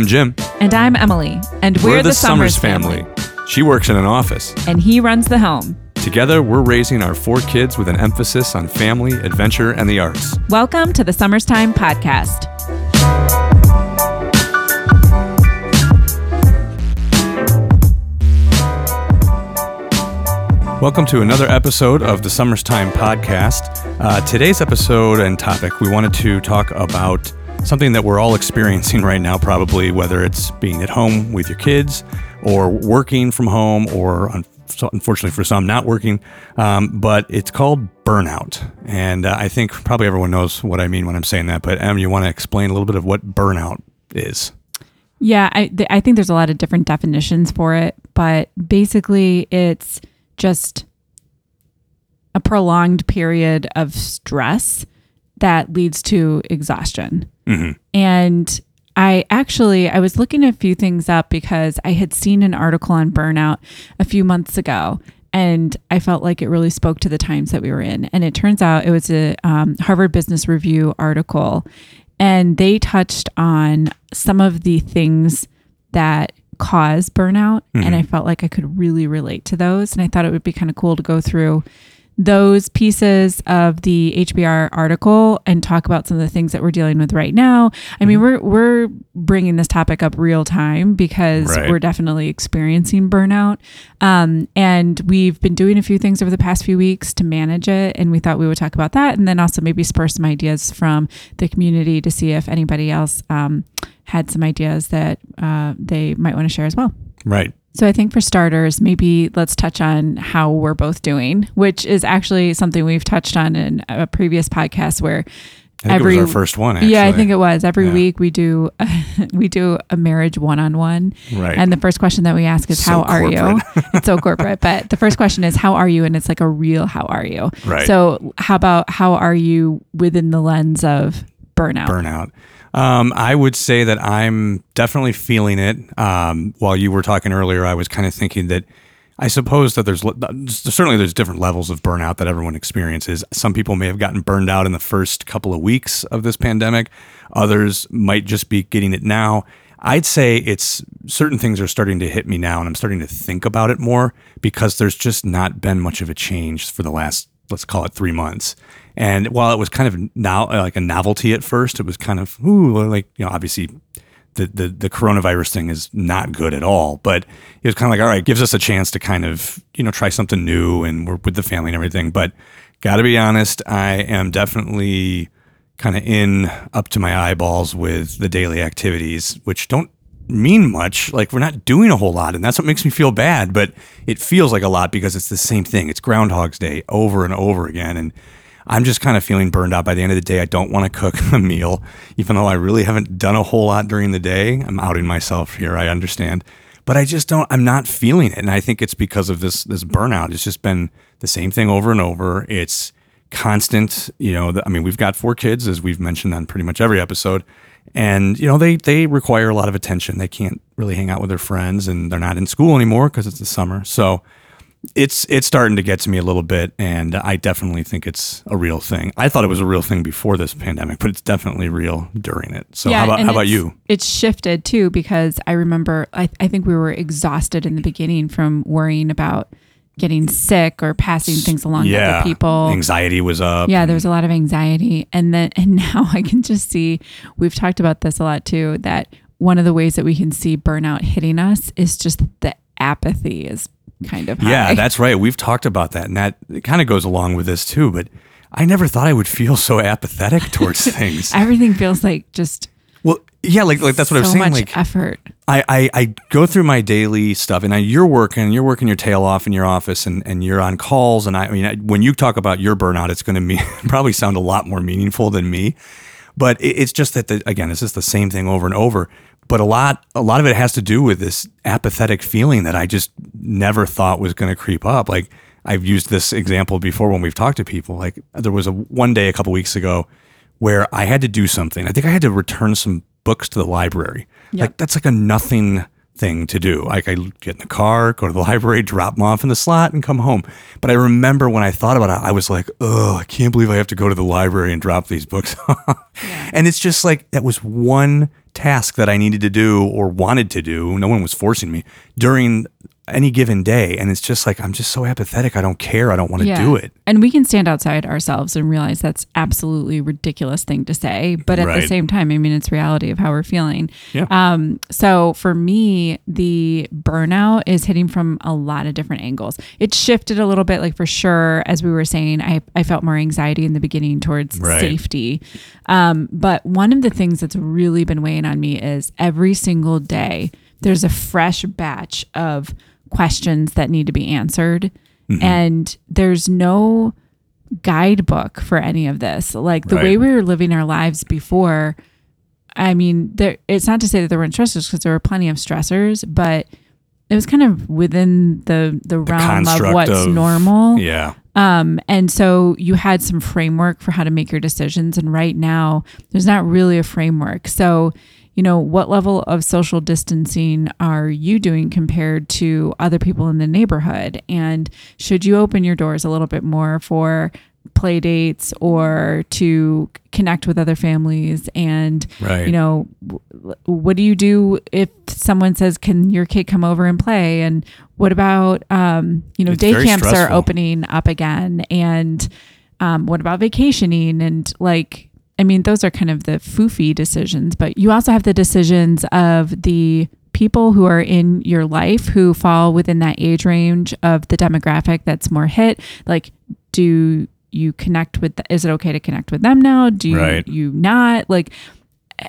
I'm Jim. And I'm Emily. And we're, the, Summers family. She works in an office. And he runs the home. Together, we're raising our four kids with an emphasis on family, adventure, and the arts. Welcome to the Summers Time Podcast. Welcome to another episode of the Summers Time Podcast. Uh, today's episode and topic, we wanted to talk about something that we're all experiencing right now, probably, whether it's being at home with your kids or working from home or unfortunately for some not working um, but it's called burnout and uh, i think probably everyone knows what i mean when i'm saying that but em you want to explain a little bit of what burnout is yeah I, th- I think there's a lot of different definitions for it but basically it's just a prolonged period of stress that leads to exhaustion. Mm-hmm. And I actually I was looking a few things up because I had seen an article on burnout a few months ago and I felt like it really spoke to the times that we were in. And it turns out it was a um, Harvard Business Review article, and they touched on some of the things that cause burnout. Mm-hmm. And I felt like I could really relate to those. And I thought it would be kind of cool to go through those pieces of the HBR article and talk about some of the things that we're dealing with right now. I mean, mm-hmm. we're we're bringing this topic up real time because right. we're definitely experiencing burnout, um, and we've been doing a few things over the past few weeks to manage it. And we thought we would talk about that, and then also maybe spur some ideas from the community to see if anybody else um, had some ideas that uh, they might want to share as well. Right. So I think for starters, maybe let's touch on how we're both doing, which is actually something we've touched on in a previous podcast where every our first one. Actually. Yeah, I think it was. Every yeah. week we do we do a marriage one on one. Right. And the first question that we ask is so how corporate. are you? it's so corporate, but the first question is how are you and it's like a real how are you? Right. So how about how are you within the lens of burnout? Burnout. Um, I would say that I'm definitely feeling it. Um, while you were talking earlier, I was kind of thinking that I suppose that there's certainly there's different levels of burnout that everyone experiences. Some people may have gotten burned out in the first couple of weeks of this pandemic. Others might just be getting it now. I'd say it's certain things are starting to hit me now, and I'm starting to think about it more because there's just not been much of a change for the last let's call it three months. And while it was kind of now like a novelty at first, it was kind of ooh, like you know, obviously the, the the coronavirus thing is not good at all. But it was kind of like, all right, gives us a chance to kind of you know try something new, and we're with the family and everything. But got to be honest, I am definitely kind of in up to my eyeballs with the daily activities, which don't mean much. Like we're not doing a whole lot, and that's what makes me feel bad. But it feels like a lot because it's the same thing. It's Groundhog's Day over and over again, and I'm just kind of feeling burned out by the end of the day. I don't want to cook a meal, even though I really haven't done a whole lot during the day. I'm outing myself here. I understand, but I just don't. I'm not feeling it, and I think it's because of this this burnout. It's just been the same thing over and over. It's constant. You know, the, I mean, we've got four kids, as we've mentioned on pretty much every episode and you know they they require a lot of attention. They can't really hang out with their friends, and they're not in school anymore because it's the summer. So it's it's starting to get to me a little bit, and I definitely think it's a real thing. I thought it was a real thing before this pandemic, but it's definitely real during it. So yeah, how about how about you? It's shifted too because I remember I, I think we were exhausted in the beginning from worrying about getting sick or passing things along yeah. to other people. Anxiety was up. Yeah, there was a lot of anxiety. And then and now I can just see we've talked about this a lot too, that one of the ways that we can see burnout hitting us is just the apathy is kind of high. Yeah, that's right. We've talked about that. And that kind of goes along with this too. But I never thought I would feel so apathetic towards things. Everything feels like just well, yeah, like like that's what so I was saying. Much like effort. I, I, I go through my daily stuff, and I, you're working, you're working your tail off in your office, and, and you're on calls. And I, I mean, I, when you talk about your burnout, it's going to probably sound a lot more meaningful than me. But it, it's just that the, again, it's just the same thing over and over. But a lot a lot of it has to do with this apathetic feeling that I just never thought was going to creep up. Like I've used this example before when we've talked to people. Like there was a one day a couple weeks ago where I had to do something. I think I had to return some books to the library. Yep. Like that's like a nothing thing to do. Like I get in the car, go to the library, drop them off in the slot, and come home. But I remember when I thought about it, I was like, "Oh, I can't believe I have to go to the library and drop these books off." And it's just like that was one task that I needed to do or wanted to do. No one was forcing me during any given day. And it's just like, I'm just so apathetic. I don't care. I don't want to do it. And we can stand outside ourselves and realize that's absolutely ridiculous thing to say. But at the same time, I mean, it's reality of how we're feeling. Yeah. Um, so for me, the burnout is hitting from a lot of different angles. It shifted a little bit, like for sure, as we were saying, I, I felt more anxiety in the beginning towards Right. safety. Um, but one of the things that's really been weighing on me is every single day, there's a fresh batch of questions that need to be answered. Mm-hmm. And there's no guidebook for any of this. Like the way we were living our lives before, I mean, there it's not to say that there weren't stressors because there were plenty of stressors, but it was kind of within the the realm of what's of- normal. Yeah. Um, and so you had some framework for how to make your decisions. And right now, there's not really a framework. So, you know, what level of social distancing are you doing compared to other people in the neighborhood? And should you open your doors a little bit more for play dates or to connect with other families? And Right. you know what do you do if someone says can your kid come over and play? And what about um you know It's day camps are opening up again. And um what about vacationing? And like i mean those are kind of the foofy decisions but you also have the decisions of the people who are in your life who fall within that age range of the demographic that's more hit like do you connect with the, is it okay to connect with them now do you, Right. you not like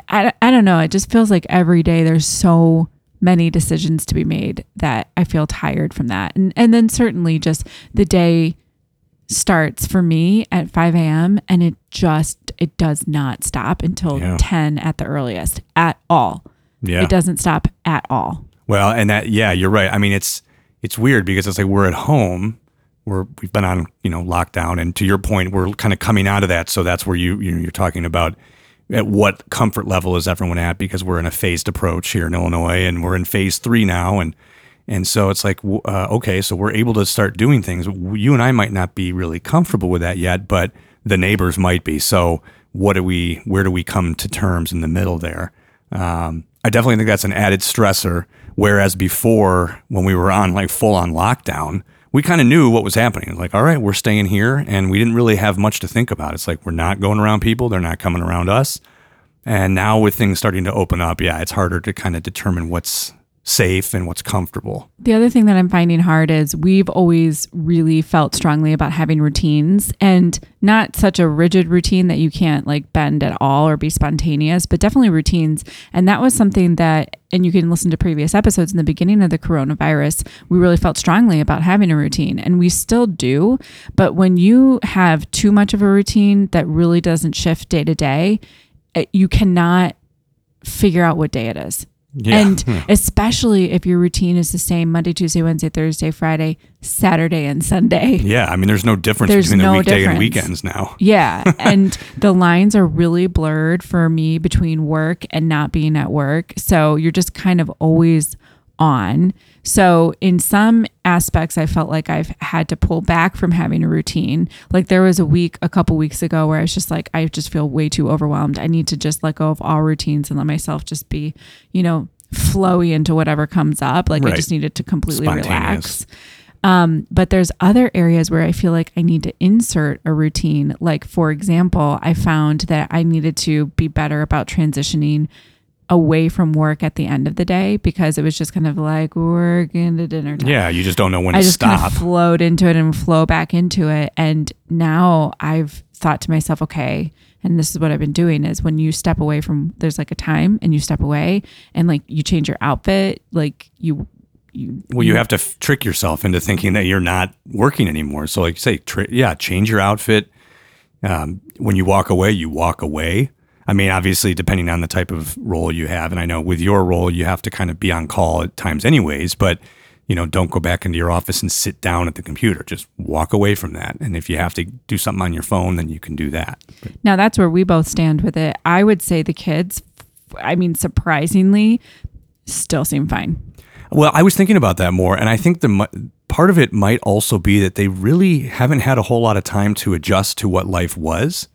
I, I don't know. It just feels like every day there's so many decisions to be made that I feel tired from that. And and then certainly just the day starts for me at 5 a.m. and it just it does not stop until Yeah. 10 at the earliest at all. Yeah. It doesn't stop at all. Well, and that yeah, you're right. I mean, it's it's weird because it's like we're at home, we're we've been on you know lockdown, and to your point, we're kind of coming out of that. So that's where you you know, you're talking about at what comfort level is everyone at because we're in a phased approach here in Illinois, and we're in phase three now, and and so it's like uh, okay, so we're able to start doing things. You and I might not be really comfortable with that yet, but the neighbors might be. So what do we? Where do we come to terms in the middle there? Um, I definitely think that's an added stressor. Whereas before, when we were on like full on lockdown, we kind of knew what was happening. Like, all right, we're staying here, and we didn't really have much to think about. It's like we're not going around people; they're not coming around us. And now with things starting to open up, yeah, it's harder to kind of determine what's safe and what's comfortable. The other thing that I'm finding hard is we've always really felt strongly about having routines and not such a rigid routine that you can't like bend at all or be spontaneous, but definitely routines. And that was something that, and you can listen to previous episodes in the beginning of the coronavirus, we really felt strongly about having a routine and we still do. But when you have too much of a routine that really doesn't shift day to day, eh, you cannot figure out what day it is. Yeah. And hmm. especially if your routine is the same Monday, Tuesday, Wednesday, Thursday, Friday, Saturday, and Sunday. yeah, I mean, there's no difference There's between the no weekday and difference. weekends now. Yeah. And the lines are really blurred for me between work and not being at work. So you're just kind of always on. So in some aspects, I felt like I've had to pull back from having a routine. Like there was a week, a couple weeks ago, where I was just like, I just feel way too overwhelmed. I need to just let go of all routines and let myself just be, you know, flowy into whatever comes up. Like I just needed to completely relax. Um, but there's other areas where I feel like I need to insert a routine. Like, for example, I found that I needed to be better about transitioning away from work at the end of the day because it was just kind of like work into dinner time. Yeah, you just don't know when I to just kind stop. of flowed into it and flow back into it. And now I've thought to myself, okay, and this is what I've been doing is when you step away from there's like a time and you step away and like you change your outfit, like you you Well, you have to f- trick yourself into thinking that you're not working anymore. So, like you say, tri- yeah, change your outfit. Um, when you walk away, you walk away. I mean, obviously, depending on the type of role you have, and I know with your role, you have to kind of be on call at times, anyways. But you know, don't go back into your office and sit down at the computer. Just walk away from that. And if you have to do something on your phone, then you can do that. Now that's where we both stand with it. I would say the kids, I mean, surprisingly, still seem fine. Well, I was thinking about that more, and I think the part of it might also be that they really haven't had a whole lot of time to adjust to what life was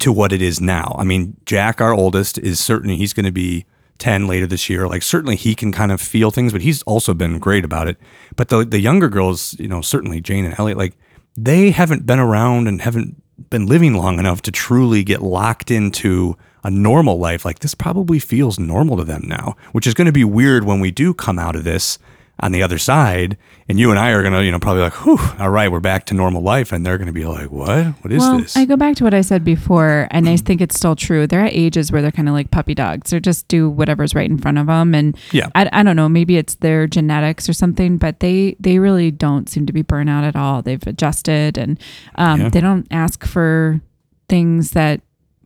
to what it is now. I mean, Jack, our oldest, is certainly he's going to be 10 later this year. Like certainly he can kind of feel things, but he's also been great about it. But the the younger girls, you know, certainly Jane and Elliot, like they haven't been around and haven't been living long enough to truly get locked into a normal life. Like this probably feels normal to them now, which is going to be weird when we do come out of this on the other side, and you and I are gonna, you know, probably like, whew, all right, we're back to normal life, and they're gonna be like, what? What is well, this? I go back to what I said before, and I think it's still true. They're at ages where they're kind of like puppy dogs. They just do whatever's right in front of them, and Yeah. I, I don't know, maybe it's their genetics or something, but they they really don't seem to be burnout at all. They've adjusted, and um, Yeah. they don't ask for things that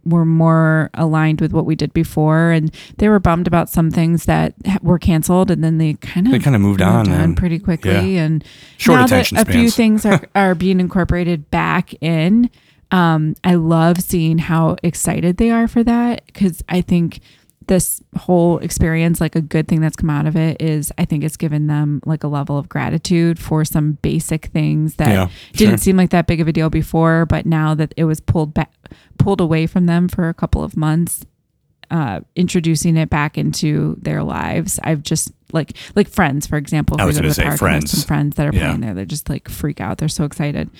were more aligned with what we did before, and they were bummed about some things that were canceled, and then they kind of They kinda moved on, man. pretty quickly, and Short now attention that a few things are, are being incorporated back in um, i love seeing how excited they are for that because i think this whole experience like a good thing that's come out of it is i think it's given them like a level of gratitude for some basic things that Yeah, didn't sure. seem like that big of a deal before but now that it was pulled back pulled away from them for a couple of months uh, introducing it back into their lives. I've just like like friends, for example. I was go to say Friends. Some friends that are Yeah. playing there, they're just like freak out. They're so excited.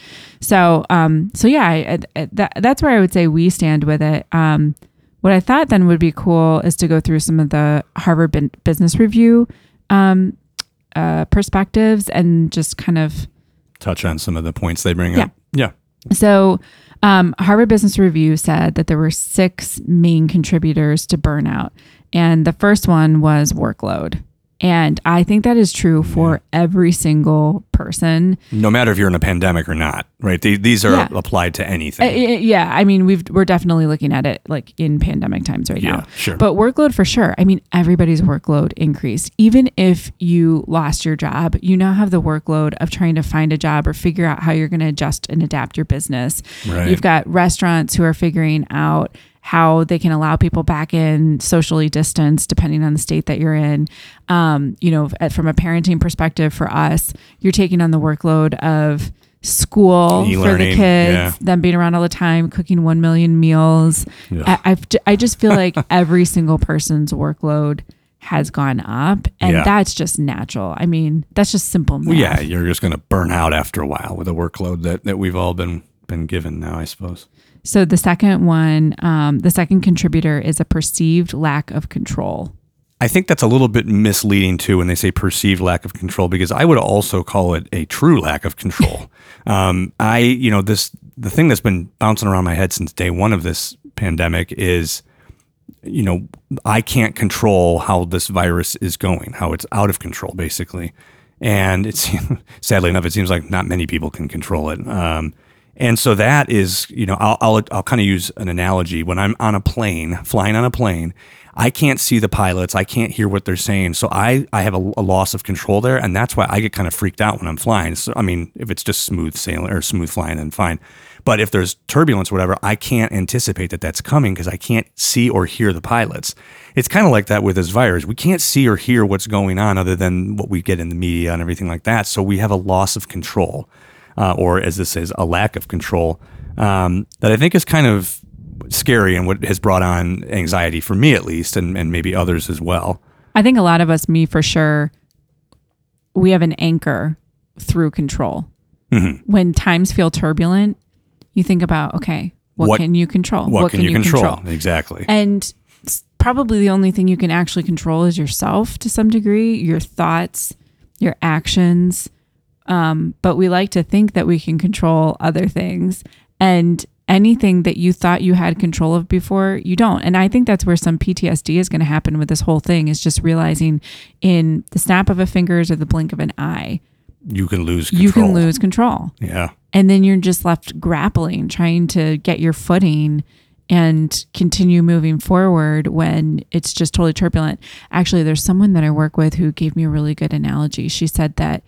So um so yeah, I, I, that, that's where I would say we stand with it. Um, what I thought then would be cool is to go through some of the Harvard Bin- Business Review um, uh, perspectives and just kind of Touch on some of the points they bring Yeah. up. Yeah. so, um, Harvard Business Review said that there were six main contributors to burnout. And the first one was workload. And I think that is true for every single person. No matter if you're in a pandemic or not, right? These are Yeah. applied to Uh, anything. y- yeah, I mean, we've we're definitely looking at it like in pandemic times right yeah, now. sure. But workload for sure. I mean, everybody's workload increased. Even if you lost your job, you now have the workload of trying to find a job or figure out how you're going to adjust and adapt your business. Right. You've got restaurants who are figuring out how they can allow people back in socially distanced depending on the state that you're in um, you know from a parenting perspective for us you're taking on the workload of school for the kids yeah. them being around all the time cooking 1 million meals Yeah. I, I've, j- I just feel like every single person's workload has gone up and Yeah. that's just natural i mean that's just simple math. Well, yeah, you're just going to burn out after a while with a workload that, that we've all been been given now, I suppose. So the second one, um, the second contributor is a perceived lack of control. I think that's a little bit misleading too when they say perceived lack of control because I would also call it a true lack of control. um, I, you know, this the thing that's been bouncing around my head since day one of this pandemic is, you know, I can't control how this virus is going, how it's out of control, basically. And it's sadly enough, it seems like not many people can control it. Um, and so that is, you know, I'll, I'll, I'll kind of use an analogy. When I'm on a plane, flying on a plane, I can't see the pilots. I can't hear what they're saying. So I, I have a, a loss of control there. And that's why I get kind of freaked out when I'm flying. So, I mean, if it's just smooth sailing or smooth flying, then fine. But if there's turbulence or whatever, I can't anticipate that that's coming because I can't see or hear the pilots. It's kind of like that with this virus. We can't see or hear what's going on other than what we get in the media and everything like that. So we have a loss of control uh, or as this is, a lack of control um, that I think is kind of scary and what has brought on anxiety for me at least, and, and maybe others as well. I think a lot of us, me for sure, we have an anchor through control. Mm-hmm. When times feel turbulent, you think about, okay, what, What- can you control? What, can, you control? Exactly. And probably the only thing you can actually control is yourself to some degree, your thoughts, your actions. Um, but we like to think that we can control other things. And anything that you thought you had control of before, you don't. And I think that's where some PTSD is going to happen with this whole thing is just realizing in the snap of a fingers or the blink of an eye, you can lose control. you can lose control Yeah. and then you're just left grappling trying to get your footing and continue moving forward when it's just totally turbulent actually there's someone that i work with who gave me a really good analogy she said that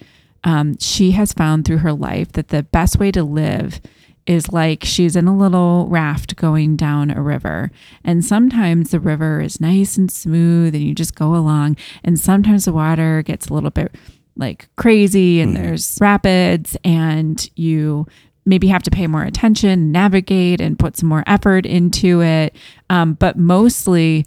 um, she has found through her life that the best way to live is like she's in a little raft going down a river. And sometimes the river is nice and smooth and you just go along. And sometimes the water gets a little bit like crazy and there's rapids and you maybe have to pay more attention, navigate, and put some more effort into it. Um, but mostly,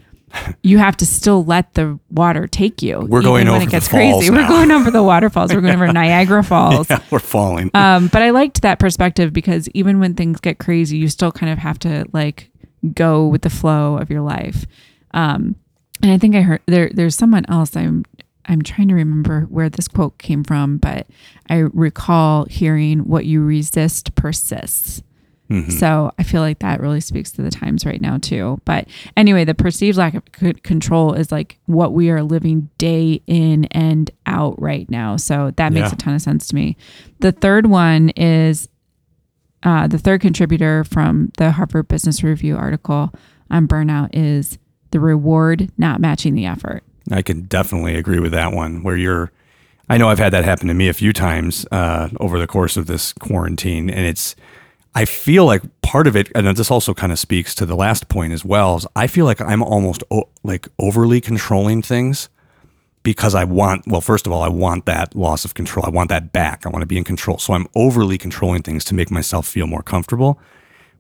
you have to still let the water take you. We're going over it the gets falls crazy. We're going over the waterfalls. We're going over Niagara Falls. Yeah, we're falling. Um, but I liked that perspective because even when things get crazy, you still kind of have to like go with the flow of your life. Um, and I think I heard there. There's someone else. I'm I'm trying to remember where this quote came from, but I recall hearing "What you resist persists." Mm-hmm. So I feel like that really speaks to the times right now too. But anyway, the perceived lack of c- control is like what we are living day in and out right now. So that makes Yeah. a ton of sense to me. The third one is uh, the third contributor from the Harvard Business Review article on burnout is the reward not matching the effort. I can definitely agree with that one. Where you're, I know I've had that happen to me a few times uh, over the course of this quarantine, and it's, I feel like part of it, and this also kind of speaks to the last point as well. Is I feel like I'm almost o- like overly controlling things because I want. Well, first of all, I want that loss of control. I want that back. I want to be in control. So I'm overly controlling things to make myself feel more comfortable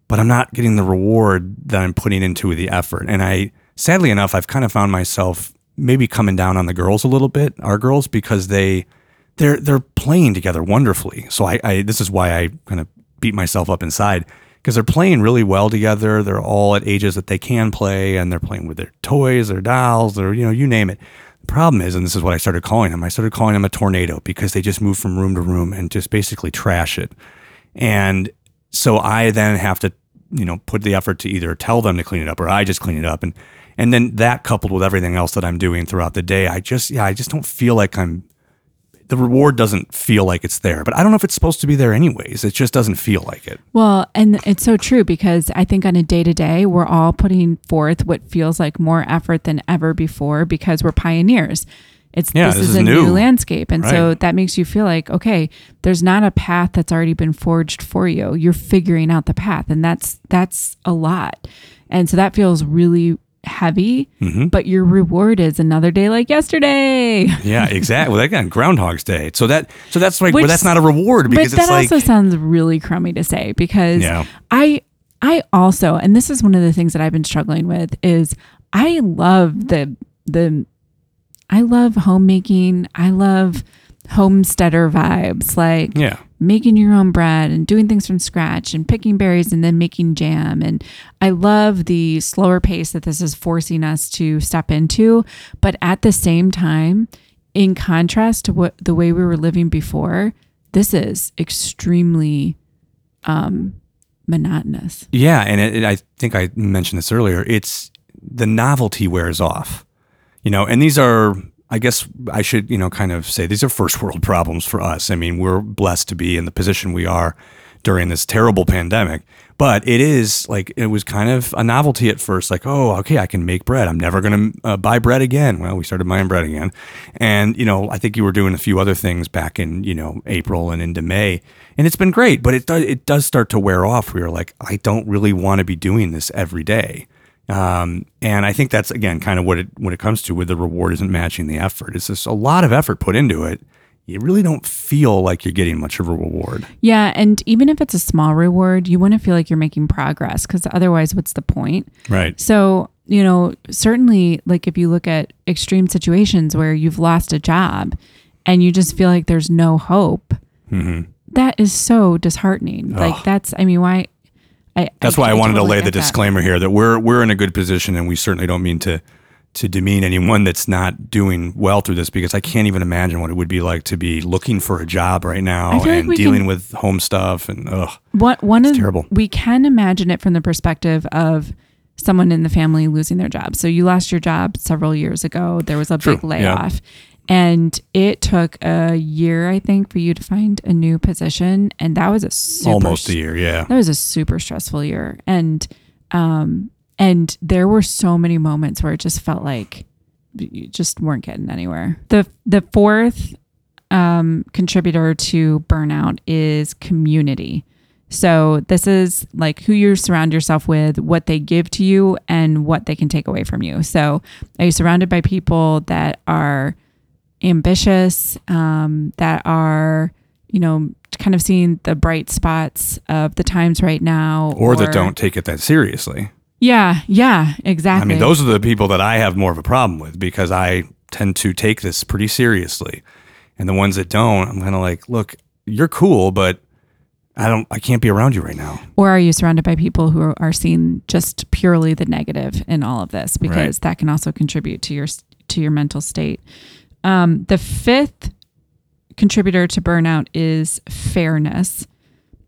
but I'm not getting the reward that I'm putting into the effort. And I, sadly enough, I've kind of found myself maybe coming down on the girls a little bit, our girls, because they, they're they're playing together wonderfully. So I, I this is why I kind of beat myself up inside because they're playing really well together. They're all at ages that they can play, and they're playing with their toys, their dolls, their you know you name it. The problem is, and this is what I started calling them. I started calling them a tornado because they just move from room to room and just basically trash it. And so I then have to, you know, put the effort to either tell them to clean it up or I just clean it up. And and then that coupled with everything else that I'm doing throughout the day, I just yeah, I just don't feel like I'm the reward doesn't feel like it's there. But I don't know if it's supposed to be there anyways. It just doesn't feel like it. Well, and it's so true because I think on a day to day, we're all putting forth what feels like more effort than ever before because we're pioneers. It's Yeah, this, this is, a new, new. landscape. And so that makes you feel like, okay, there's not a path that's already been forged for you. You're figuring out the path. And that's that's a lot. And so that feels really heavy, Mm-hmm. but your reward is another day like yesterday. Yeah, exactly. well, again, Groundhog's Day. So that so that's like Which- well, that's not a reward because but it's that like also sounds really crummy to say because Yeah. I I also and this is one of the things that I've been struggling with is I love the the I love homemaking. I love homesteader vibes like yeah. Making your own bread and doing things from scratch and picking berries and then making jam. And I love the slower pace that this is forcing us to step into. But at the same time, in contrast to what the way we were living before, this is extremely um, monotonous. Yeah, and it, it, I think I mentioned this earlier. It's the novelty wears off, you know. And these are, I guess, I should, you know, kind of say these are first world problems for us. I mean, we're blessed to be in the position we are during this terrible pandemic. But it is like it was kind of a novelty at first. Like, oh, okay, I can make bread. I'm never going to uh, buy bread again. Well, we started buying bread again, and you know, I think you were doing a few other things back in you know April and into May, and it's been great. But it does it does start to wear off. You're like, I don't really want to be doing this every day. Um, and I think that's again kind of what it when it comes to where the reward isn't matching the effort. It's just a lot of effort put into it. You really don't feel like you're getting much of a reward. Yeah. And even if it's a small reward, you want to feel like you're making progress because otherwise, what's the point? Right. So, you know, certainly, like if you look at extreme situations where you've lost a job and you just feel like there's no hope, that is so disheartening. Like, that's, I mean, why? I, That's why I wanted totally to lay the get that. disclaimer here that we're we're in a good position, and we certainly don't mean to to demean anyone that's not doing well through this because I can't even imagine what it would be like to be looking for a job right now feel like and dealing can- with home stuff and ugh. One, one of terrible. we can imagine it from the perspective of someone in the family losing their job. So you lost your job several years ago. There was a True, big yeah. And it took a year, I think, for you to find a new position. And that was a super almost a year. Yeah, that was a super stressful year. And um and there were so many moments where it just felt like you just weren't getting anywhere. The the fourth um contributor to burnout is community. So this is like who you surround yourself with, what they give to you, and what they can take away from you. So are you surrounded by people that are ambitious, um, that are, you know, kind of seeing the bright spots of the times right now, or, that don't take it that seriously. Yeah, yeah, exactly. I mean, those are the people that I have more of a problem with because I tend to take this pretty seriously. And the ones that don't, I'm kind of like, look, you're cool, but I don't I can't be around you right now. Or are you surrounded by people who are seeing just purely the negative in all of this because Right. that can also contribute to your to your mental state. Um, the fifth contributor to burnout is fairness,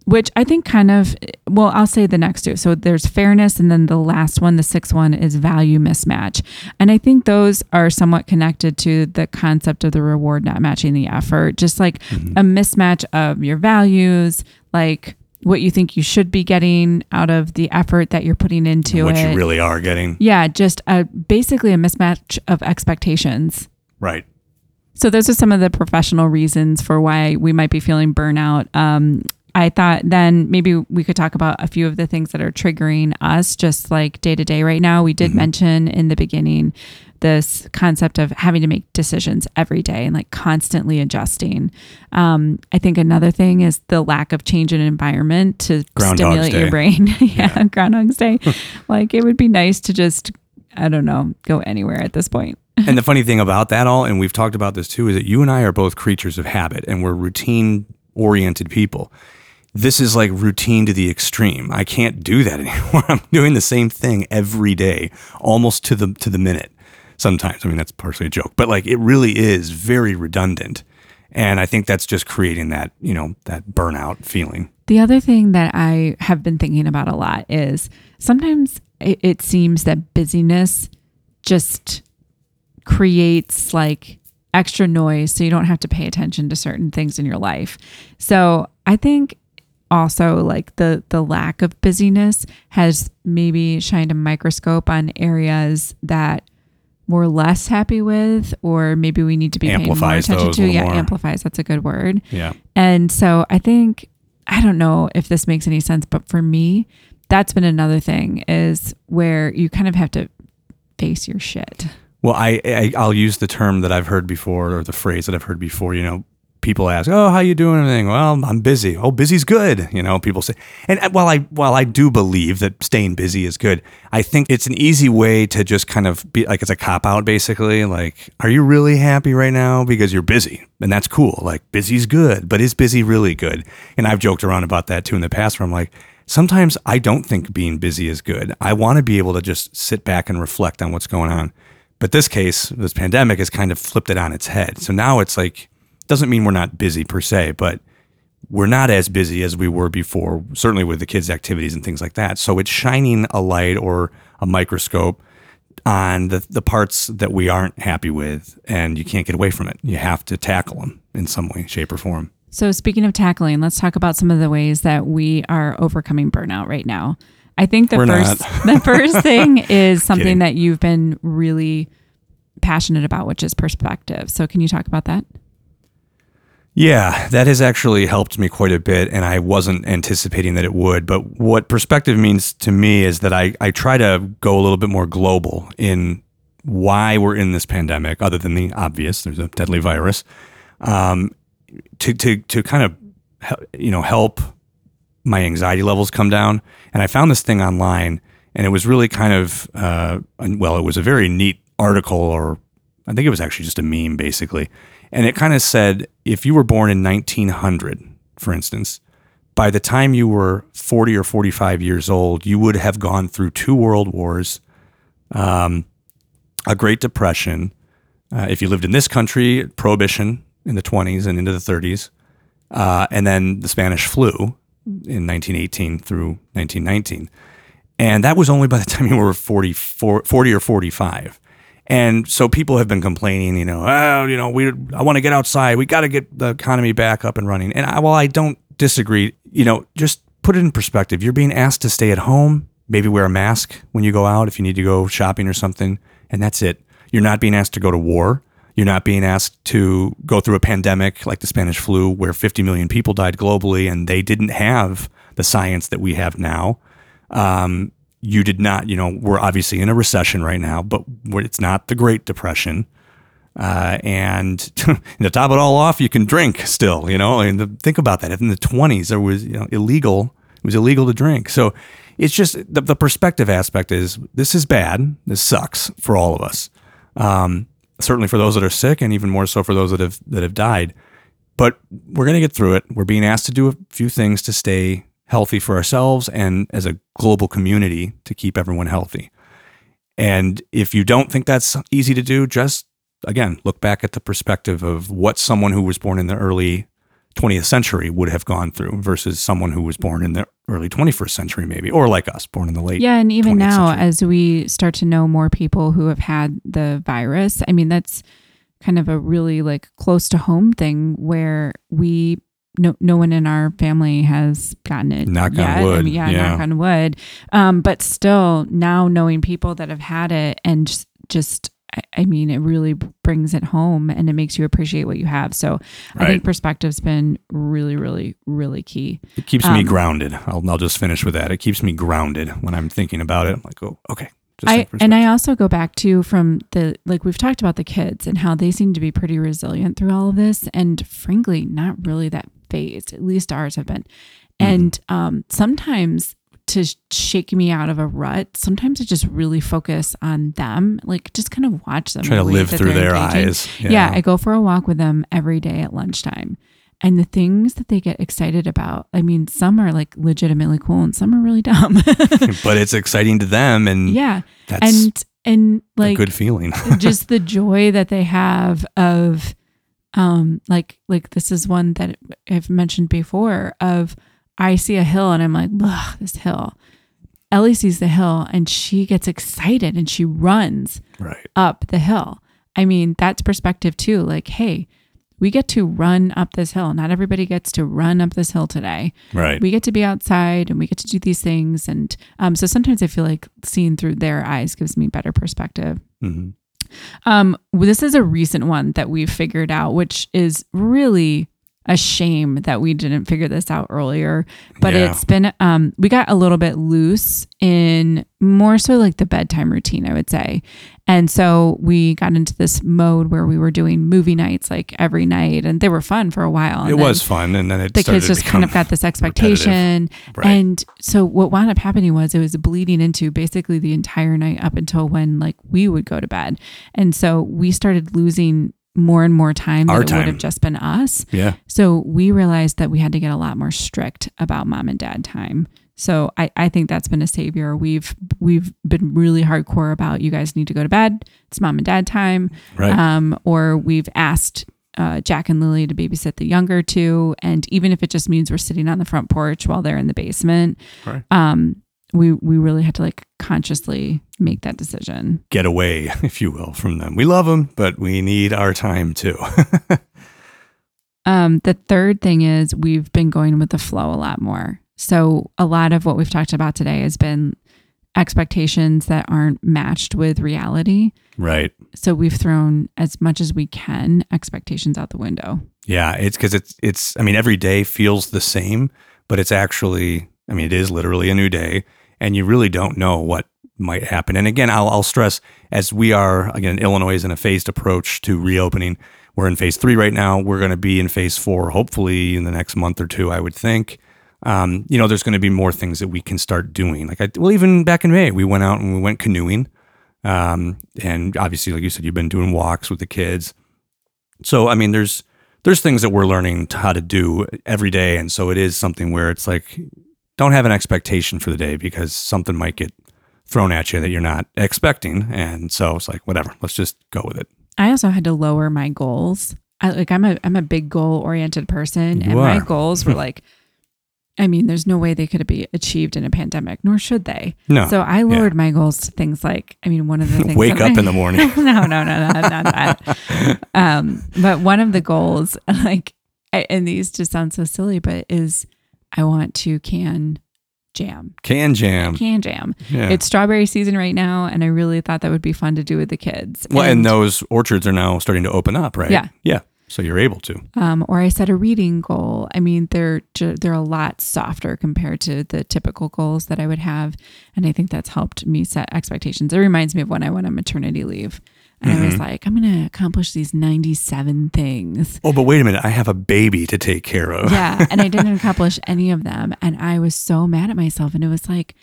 which I think kind of well, I'll say the next two. So there's fairness, and then the last one, the sixth one, is value mismatch. And I think those are somewhat connected to the concept of the reward not matching the effort, just like a mismatch of your values, like what you think you should be getting out of the effort that you're putting into what it. you really are getting. yeah, just a basically a mismatch of expectations. Right. So those are some of the professional reasons for why we might be feeling burnout. Um, I thought then maybe we could talk about a few of the things that are triggering us just like day to day right now. We did mention in the beginning this concept of having to make decisions every day and like constantly adjusting. Um, I think another thing is the lack of change in environment to Groundhog's stimulate your Day. brain. yeah, Groundhog's Day. like it would be nice to just, I don't know, go anywhere at this point. And the funny thing about that all, and we've talked about this too, is that you and I are both creatures of habit and we're routine oriented people. This is like routine to the extreme. I can't do that anymore. I'm doing the same thing every day, almost to the to the minute. Sometimes, I mean that's partially a joke, but like it really is very redundant. And I think that's just creating that, you know, that burnout feeling. The other thing that I have been thinking about a lot is sometimes it, it seems that busyness just creates like extra noise so you don't have to pay attention to certain things in your life. So I think also like the the lack of busyness has maybe shined a microscope on areas that we're less happy with or maybe we need to be paying more attention to. Yeah, more. amplifies, that's a good word. Yeah. And so I think I don't know if this makes any sense, but for me, that's been another thing is where you kind of have to face your shit. Well, I, I I'll use the term that I've heard before, or the phrase that I've heard before. You know, people ask, "Oh, how you doing?" Everything. Well, I'm busy. Oh, busy's good. You know, people say. And while I while I do believe that staying busy is good, I think it's an easy way to just kind of be like it's a cop out, basically. Like, are you really happy right now because you're busy? And that's cool. Like, busy's good, but is busy really good? And I've joked around about that too in the past, where I'm like. Sometimes I don't think being busy is good. I want to be able to just sit back and reflect on what's going on. But this case, this pandemic has kind of flipped it on its head. So now it's like, doesn't mean we're not busy per se, but we're not as busy as we were before, certainly with the kids' activities and things like that. So it's shining a light or a microscope on the, the parts that we aren't happy with, and you can't get away from it. You have to tackle them in some way, shape, or form. So speaking of tackling, let's talk about some of the ways that we are overcoming burnout right now. I think the We're first the first thing is something Kidding. that you've been really passionate about, which is perspective. So can you talk about that? Yeah, that has actually helped me quite a bit, and I wasn't anticipating that it would. But what perspective means to me is that I, I try to go a little bit more global in why we're in this pandemic, other than the obvious, there's a deadly virus, um, to, to, to kind of you know help my anxiety levels come down. And I found this thing online, and it was really kind of uh, well, it was a very neat article, or I think it was actually just a meme, basically. And it kind of said if you were born in 1900, for instance, by the time you were 40 or 45 years old, you would have gone through two world wars, um, a Great Depression. Uh, if you lived in this country, Prohibition in the 20s and into the 30s, uh, and then the Spanish flu in 1918 through 1919. And that was only by the time you were 44, 40 or 45. And so people have been complaining, you know, oh, you know, we I want to get outside. We got to get the economy back up and running. And I, while I don't disagree, you know, just put it in perspective. You're being asked to stay at home, maybe wear a mask when you go out if you need to go shopping or something, and that's it. You're not being asked to go to war. You're not being asked to go through a pandemic like the Spanish flu, where 50 million people died globally, and they didn't have the science that we have now. Um, you did not, you know, we're obviously in a recession right now, but it's not the Great Depression. Uh, and to top it all off, you can drink still, you know, and the, think about that. If in the 20s there was you know, illegal, it was illegal to drink. So it's just the, the perspective aspect is this is bad. This sucks for all of us. Um, certainly for those that are sick and even more so for those that have, that have died. But we're going to get through it. We're being asked to do a few things to stay healthy for ourselves and as a global community to keep everyone healthy. And if you don't think that's easy to do, just again, look back at the perspective of what someone who was born in the early 20th century would have gone through versus someone who was born in the early 21st century, maybe, or like us, born in the late. Yeah. And even now, century. as we start to know more people who have had the virus, I mean, that's kind of a really like close to home thing where we no no one in our family has gotten it. Knock yet. on wood. I mean, yeah, yeah, knock on wood. Um, but still, now knowing people that have had it and just, just I, mean, it really brings it home and it makes you appreciate what you have. So I think perspective's been really, really, really key. It keeps me Um, grounded. I'll, I'll just finish with that. It keeps me grounded when I'm thinking about it. I'm like, oh, okay. Just I and I also go back to from the like we've talked about the kids and how they seem to be pretty resilient through all of this, and frankly, not really that phased. At least ours have been. Mm-hmm. And um, sometimes to shake me out of a rut, sometimes I just really focus on them, like just kind of watch them. try to live through their engaging. eyes. Yeah. I go for a walk with them every day at lunchtime. And the things that they get excited about, I mean, some are like legitimately cool and some are really dumb. but it's exciting to them, and yeah. that's And and a like good feeling. just the joy that they have of um like like this is one that I've mentioned before of I see a hill and I'm like, Ugh, this hill. Ellie sees the hill and she gets excited and she runs right. up the hill. I mean, that's perspective too. Like, hey, we get to run up this hill. Not everybody gets to run up this hill today. Right. We get to be outside and we get to do these things. And um, so sometimes I feel like seeing through their eyes gives me better perspective. hmm Um, this is a recent one that we've figured out, which is really a shame that we didn't figure this out earlier. But Yeah. it's been um, we got a little bit loose in more so like the bedtime routine, I would say. And so we got into this mode where we were doing movie nights like every night, and they were fun for a while. and It was fun, and then it the kids just kind of got this expectation. Right. And so what wound up happening was it was bleeding into basically the entire night up until when like we would go to bed. And so we started losing more and more time that Our it would have just been us. Yeah. So we realized that we had to get a lot more strict about mom and dad time. So I, I think that's been a savior. We've we've been really hardcore about you guys need to go to bed. It's mom and dad time. Right. Um, or we've asked uh, Jack and Lily to babysit the younger two, and even if it just means we're sitting on the front porch while they're in the basement, Right. um, we we really had to like consciously make that decision. Get away, if you will, from them. We love them, but we need our time too. Um, the third thing is we've been going with the flow a lot more. So a lot of what we've talked about today has been expectations that aren't matched with reality. right. So we've thrown as much as we can expectations out the window. Yeah, it's because it's it's. I mean, every day feels the same, but it's actually. I mean, it is literally a new day, and you really don't know what might happen. And again, I'll, I'll stress as we are again, Illinois is in a phased approach to reopening. We're in phase three right now. We're going to be in phase four, hopefully in the next month or two. I would think. Um, you know, there's going to be more things that we can start doing. Like, I, well, even back in May, we went out and we went canoeing. Um, and obviously, like you said, you've been doing walks with the kids. So, I mean, there's there's things that we're learning how to do every day, and so it is something where it's like, don't have an expectation for the day because something might get thrown at you that you're not expecting, and so it's like, whatever, let's just go with it. I also had to lower my goals. I like I'm a I'm a big goal oriented person You and my goals were like I mean, there's no way they could be achieved in a pandemic, nor should they. No, So I lowered my goals to things like, I mean, one of the things wake up I- in the morning. no, no, no, no, not that. Um, but one of the goals, like, and these just sound so silly, but is I want to can jam. Can jam. Can jam. Yeah. It's strawberry season right now, and I really thought that would be fun to do with the kids. well, and those orchards are now starting to open up, right? Yeah. Yeah. So you're able to. um, or I set a reading goal. I mean, they're they're a lot softer compared to the typical goals that I would have, and I think that's helped me set expectations. It reminds me of when I went on maternity leave, and I was Mm-hmm. like, I'm going to accomplish these 97 things. Oh, but wait a minute. I have a baby to take care of. Yeah, and I didn't accomplish any of them, and I was so mad at myself, and it was like,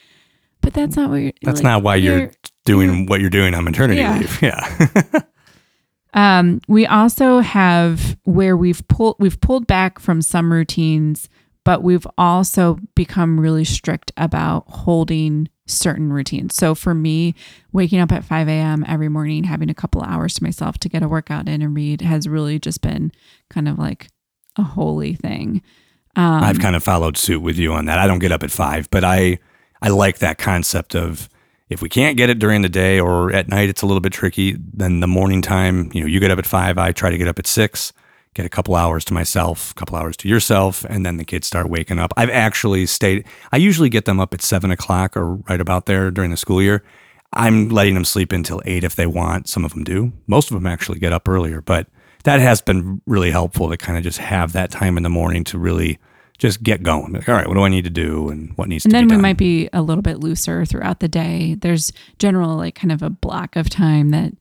but that's not what you're. That's like, not why you're, doing what you're doing on maternity Yeah. leave. Yeah. Um, we also have where we've pulled we've pulled back from some routines, but we've also become really strict about holding certain routines. So for me, waking up at 5 a.m. every morning, having a couple hours to myself to get a workout in and read has really just been kind of like a holy thing. Um, I've kind of followed suit with you on that. I don't get up at five, but I I like that concept of if we can't get it during the day or at night, it's a little bit tricky. Then the morning time, you know, you get up at five. I try to get up at six, get a couple hours to myself, a couple hours to yourself, and then the kids start waking up. I've actually stayed. I usually get them up at seven o'clock or right about there during the school year. I'm letting them sleep until eight if they want. Some of them do. Most of them actually get up earlier, but that has been really helpful to kind of just have that time in the morning to really just get going. Like, all right, what do I need to do and what needs and to then we might be a little bit looser throughout the day. There's general like kind of a block of time that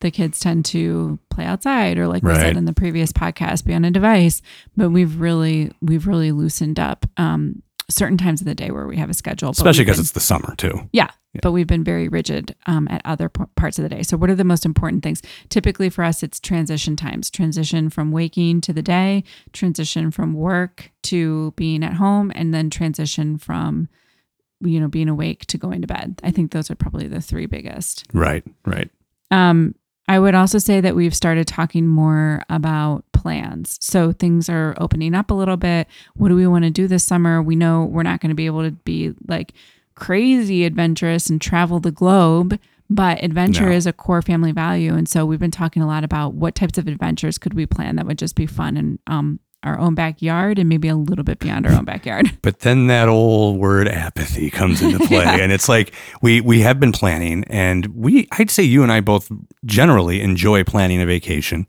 the kids tend to play outside or like we said in the previous podcast, be on a device. But we've really we've really loosened up um, certain times of the day where we have a schedule. especially because it's the summer too. yeah, but we've been very rigid um, at other p- parts of the day. So, what are the most important things? Typically, for us, it's transition times transition from waking to the day, transition from work to being at home, and then transition from, you know, being awake to going to bed. I think those are probably the three biggest. Right, right. Um, I would also say that we've started talking more about plans. So things are opening up a little bit. What do we want to do this summer? We know we're not going to be able to be like crazy adventurous and travel the globe, but adventure No. is a core family value. And so we've been talking a lot about what types of adventures could we plan that would just be fun and um, our own backyard and maybe a little bit beyond our own backyard. But then that old word apathy comes into play, and it's like we we have been planning, and we I'd say you and I both generally enjoy planning a vacation.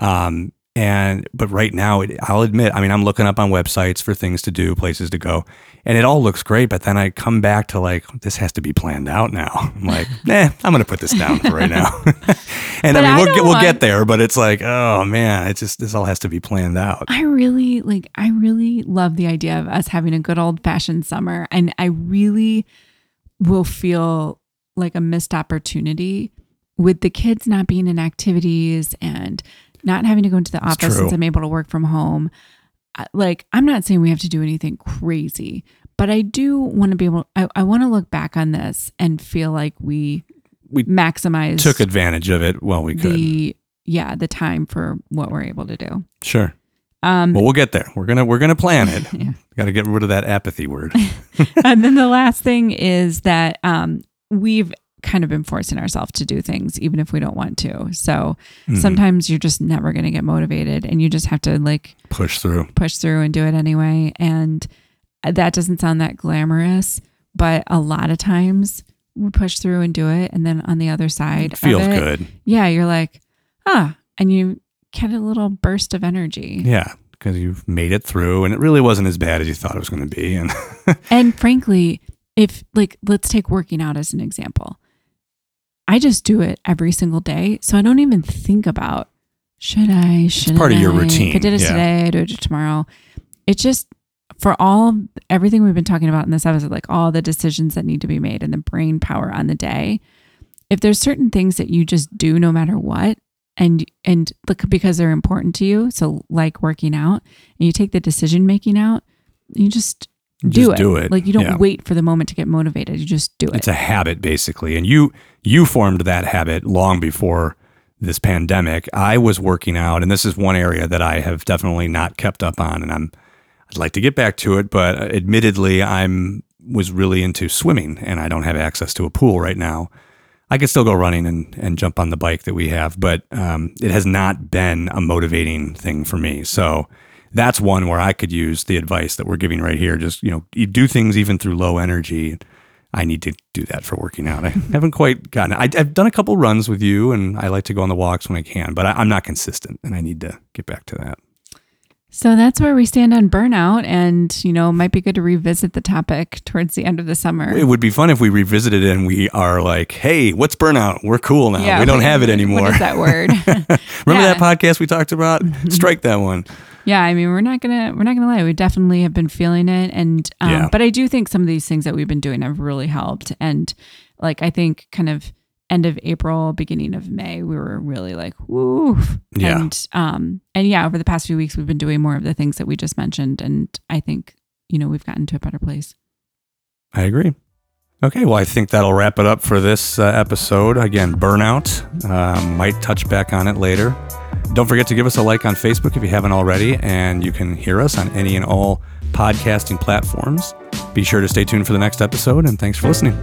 Um, and but right now, it, I'll admit, I mean, I'm looking up on websites for things to do, places to go, and it all looks great. But then I come back to like, this has to be planned out now. I'm like, nah, I'm gonna put this down for right now. and But I mean, I we'll get we'll get there, but it's like, oh man, it's just this all has to be planned out. I really like I really love the idea of us having a good old fashioned summer and I really will feel like a missed opportunity with the kids not being in activities and not having to go into the office since I'm able to work from home. Like I'm not saying we have to do anything crazy, but I do want to be able I, I want to look back on this and feel like we We maximize Took advantage of it while we could. the yeah, the time for what we're able to do. sure. Um Well, we'll get there. We're gonna we're gonna plan it. Yeah. Got to get rid of that apathy word. and then the last thing is that um, we've kind of been forcing ourselves to do things even if we don't want to. So Mhm. sometimes you're just never going to get motivated and you just have to like Push through. push through and do it anyway. And that doesn't sound that glamorous, but a lot of times we push through and do it. And then on the other side, It feels it, good. Yeah, you're like, ah, and you get a little burst of energy. Yeah, because you've made it through, and it really wasn't as bad as you thought it was going to be. And And frankly, if like let's take working out as an example. I just do it every single day. So I don't even think about should I, should it's part of your routine, If I did it yeah. today, I do it tomorrow. It's just for all everything we've been talking about in this episode, like all the decisions that need to be made and the brain power on the day. If there's certain things that you just do no matter what, and and look because they're important to you, so like working out, and you take the decision making out, you just do just it. do it, Like you don't yeah. wait for the moment to get motivated. You just do it. it's a habit basically. And you you formed that habit long before this pandemic. I was working out, and this is one area that I have definitely not kept up on, and I'm I'd like to get back to it, but admittedly, I'm was really into swimming, and I don't have access to a pool right now. I could still go running and, and jump on the bike that we have, but um, it has not been a motivating thing for me. So that's one where I could use the advice that we're giving right here. Just, you know, you do things even through low energy. I need to do that for working out. I haven't quite gotten it. I, have done a couple runs with you and I like to go on the walks when I can, but I, I'm not consistent and I need to get back to that. So that's where we stand on burnout. And, you know, it might be good to revisit the topic towards the end of the summer. It would be fun if we revisited it and we are like, hey, what's burnout? We're cool now. Yeah, we don't have it anymore. What is that word? Remember yeah. that podcast we talked about? Strike that one. Yeah, I mean, we're not gonna we're not gonna lie. We definitely have been feeling it, and um, yeah. but I do think some of these things that we've been doing have really helped. And like, I think kind of end of April, beginning of May, we were really like, woo. Yeah. And um and yeah, over the past few weeks we've been doing more of the things that we just mentioned. And I think, you know, we've gotten to a better place. I agree. Okay, well, I think that'll wrap it up for this uh, episode. Again, burnout. Um, might touch back on it later. Don't forget to give us a like on Facebook if you haven't already, and you can hear us on any and all podcasting platforms. Be sure to stay tuned for the next episode, and thanks for listening.